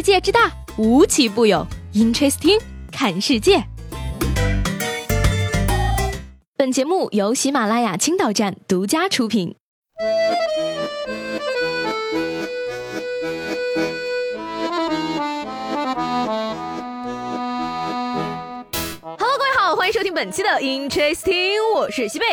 世界之大，无奇不有。Interesting，看世界。本节目由喜马拉雅青岛站独家出品。Hello，各位好，欢迎收听本期的 Interesting，我是西贝。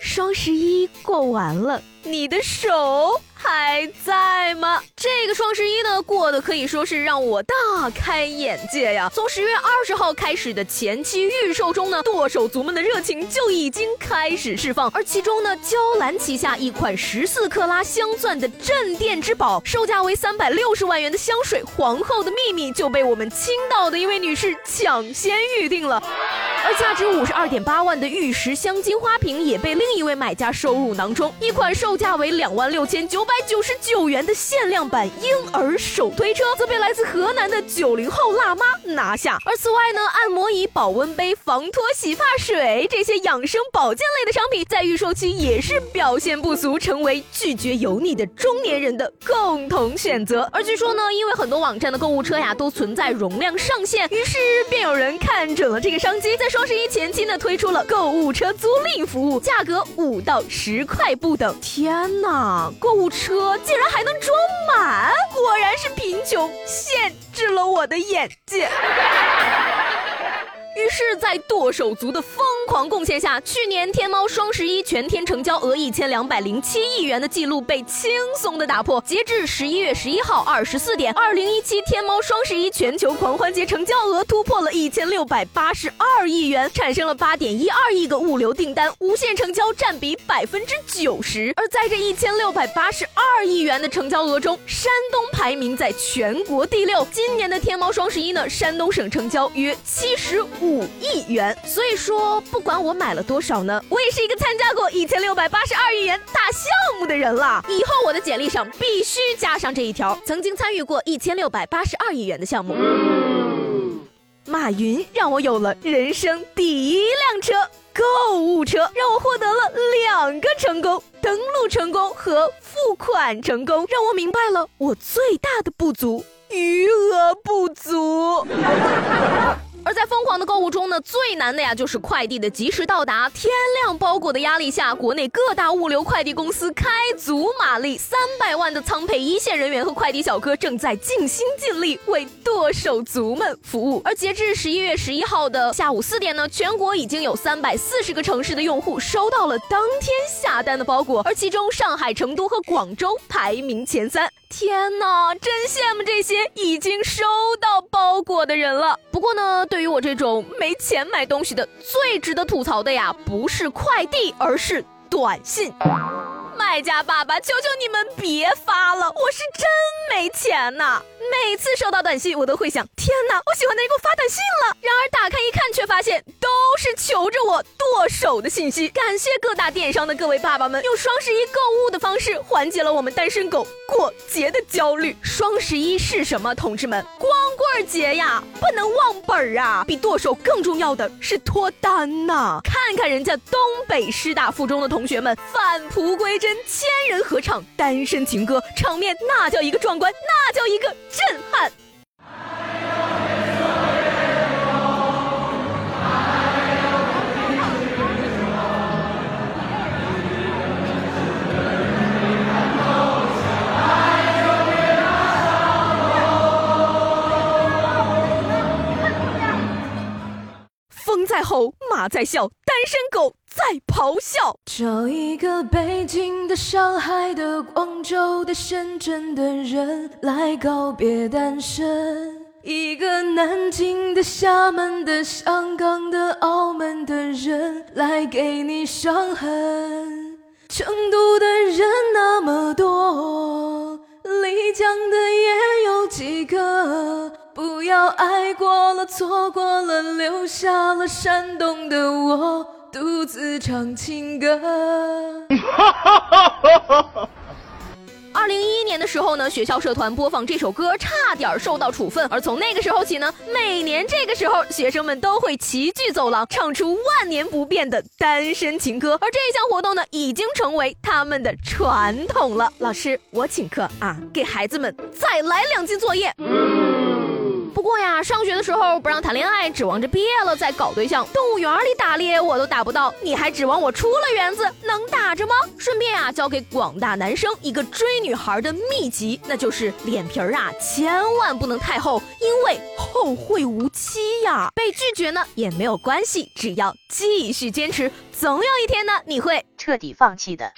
双十一过完了，你的手。还在吗？这个双十一呢，过得可以说是让我大开眼界呀！从十月二十号开始的前期预售中呢，剁手族们的热情就已经开始释放。而其中呢，娇兰旗下一款十四克拉镶钻的镇店之宝，售价为三百六十万元的香水《皇后的秘密》就被我们青岛的一位女士抢先预定了。而价值五十二点八万的玉石镶金花瓶也被另一位买家收入囊中。一款售价为两万六千九百九十九元的限量版婴儿手推车，则被来自河南的九零后辣妈拿下。而此外呢，按摩椅、保温杯、防脱洗发水这些养生保健类的商品，在预售期也是表现不俗，成为拒绝油腻的中年人的共同选择。而据说呢，因为很多网站的购物车呀都存在容量上限，于是便有人看准了这个商机，在双十一前期呢，推出了购物车租赁服务，价格五到十块不等。天哪，购物车竟然还能装满，果然是贫穷限制了我的眼界。于是，在剁手族的疯狂贡献下，去年天猫双十一全天成交额一千两百零七亿元的记录被轻松的打破。截至十一月十一号二十四点，二零一七天猫双十一全球狂欢节成交额突破了一千六百八十二亿元，产生了八点一二亿个物流订单，无限成交占比百分之九十。而在这一千六百八十二亿元的成交额中，山东排名在全国第六。今年的天猫双十一呢，山东省成交约七十五。五亿元，所以说不管我买了多少呢，我也是一个参加过一千六百八十二亿元大项目的人了。以后我的简历上必须加上这一条：曾经参与过一千六百八十二亿元的项目。马云让我有了人生第一辆车——购物车，让我获得了两个成功：登录成功和付款成功，让我明白了我最大的不足——余额不足。而在疯狂的购物中呢，最难的呀就是快递的及时到达。天量包裹的压力下，国内各大物流快递公司开足马力，三百万的仓配一线人员和快递小哥正在尽心尽力为剁手族们服务。而截至十一月十一号的下午四点呢，全国已经有三百四十个城市的用户收到了当天下单的包裹，而其中上海、成都和广州排名前三。天哪，真羡慕这些已经收到过的人了。不过呢，对于我这种没钱买东西的，最值得吐槽的呀，不是快递，而是短信。卖家爸爸，求求你们别发了，我是真没钱呐！每次收到短信，我都会想：天哪，我喜欢的人给我发短信了。然而打开一看，却发现都是求着我剁手的信息。感谢各大电商的各位爸爸们，用双十一购物的方式缓解了我们单身狗过节的焦虑。双十一是什么，同志们？光棍节呀，不能忘本儿啊！比剁手更重要的是脱单呐！看看人家东北师大附中的同学们返璞归真。千人合唱《单身情歌》，场面那叫一个壮观，那叫一个震撼。在笑，单身狗。在咆哮。找一个北京的、上海的、广州的、深圳的人来告别单身；一个南京的、厦门的、香港的、澳门的人来给你伤痕。成都的人那么多，要爱过了，错过了，留下了山东的我。独自唱情歌。二零一一年的时候呢，学校社团播放这首歌，差点受到处分。而从那个时候起呢，每年这个时候，学生们都会齐聚走廊，唱出万年不变的单身情歌。而这项活动呢，已经成为他们的传统了。老师，我请客啊，给孩子们再来两斤作业。不过呀，上学的时候不让谈恋爱，指望着毕业了再搞对象。动物园里打猎我都打不到，你还指望我出了园子能打着吗？顺便啊，教给广大男生一个追女孩的秘籍，那就是脸皮儿啊，千万不能太厚，因为后会无期呀。被拒绝呢也没有关系，只要继续坚持，总有一天呢你会彻底放弃的。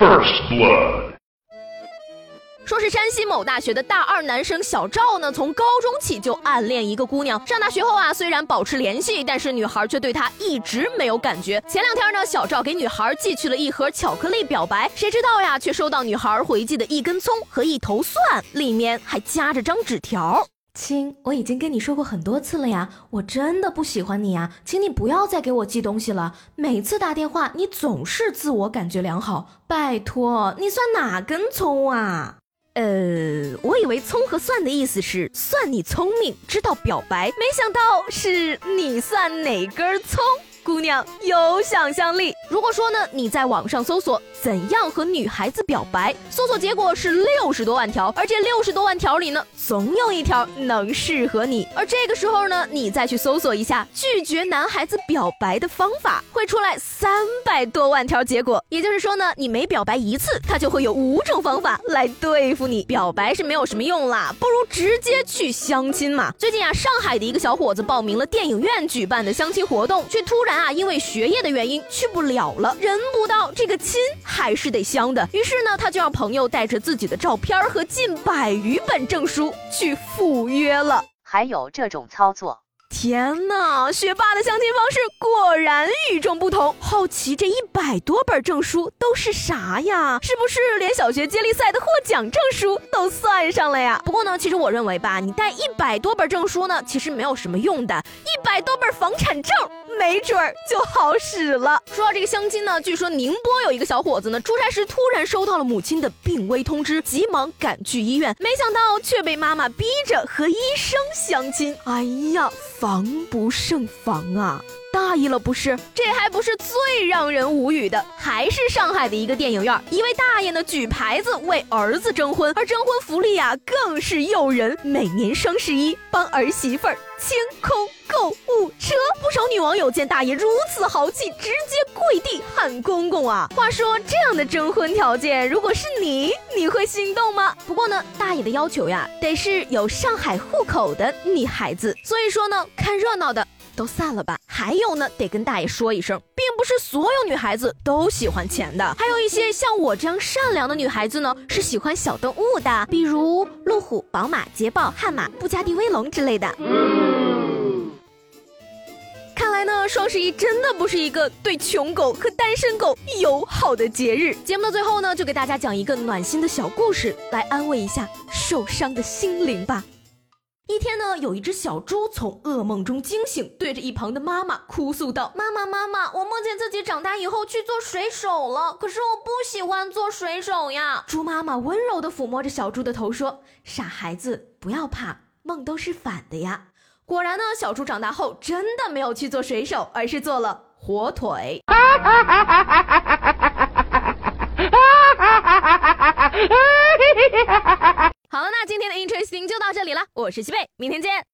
First blood. 说是山西某大学的大二男生小赵呢，从高中起就暗恋一个姑娘。上大学后啊，虽然保持联系，但是女孩却对他一直没有感觉。前两天呢，小赵给女孩寄去了一盒巧克力表白，谁知道呀，却收到女孩回寄的一根葱和一头蒜，里面还夹着张纸条。亲，我已经跟你说过很多次了呀，我真的不喜欢你呀，请你不要再给我寄东西了。每次打电话，你总是自我感觉良好，拜托，你算哪根葱啊？呃，我以为葱和蒜的意思是算你聪明，知道表白，没想到是你算哪根葱。姑娘有想象力。如果说呢，你在网上搜索怎样和女孩子表白，搜索结果是六十多万条，而这六十多万条里呢，总有一条能适合你。而这个时候呢，你再去搜索一下拒绝男孩子表白的方法，会出来三百多万条结果。也就是说呢，你每表白一次，他就会有五种方法来对付你。表白是没有什么用啦，不如直接去相亲嘛。最近啊，上海的一个小伙子报名了电影院举办的相亲活动，却突然。啊，因为学业的原因去不了了，人不到，这个亲还是得香的。于是呢，他就让朋友带着自己的照片和近百余本证书去赴约了。还有这种操作？天哪，学霸的相亲方式果然与众不同。好奇这一百多本证书都是啥呀？是不是连小学接力赛的获奖证书都算上了呀？不过呢，其实我认为吧，你带一百多本证书呢，其实没有什么用的。一百多本房产证。没准儿就好使了。说到这个相亲呢，据说宁波有一个小伙子呢，出差时突然收到了母亲的病危通知，急忙赶去医院，没想到却被妈妈逼着和医生相亲。哎呀，防不胜防啊！大意了不是？这还不是最让人无语的，还是上海的一个电影院，一位大爷呢举牌子为儿子征婚，而征婚福利啊更是诱人，每年双十一帮儿媳妇儿清空购物车。不少女网友见大爷如此豪气，直接跪地喊公公啊！话说这样的征婚条件，如果是你，你会心动吗？不过呢，大爷的要求呀，得是有上海户口的女孩子，所以说呢，看热闹的。都散了吧。还有呢，得跟大爷说一声，并不是所有女孩子都喜欢钱的，还有一些像我这样善良的女孩子呢，是喜欢小动物的，比如路虎、宝马、捷豹、悍马、布加迪威龙之类的。双十一真的不是一个对穷狗和单身狗友好的节日。节目的最后呢，就给大家讲一个暖心的小故事，来安慰一下受伤的心灵吧。一天呢，有一只小猪从噩梦中惊醒，对着一旁的妈妈哭诉道：“妈妈，妈妈，我梦见自己长大以后去做水手了，可是我不喜欢做水手呀。”猪妈妈温柔地抚摸着小猪的头说：“傻孩子，不要怕，梦都是反的呀。”果然呢，小猪长大后真的没有去做水手，而是做了火腿。好了，那今天的 Interesting 就到这里了，我是西贝，明天见。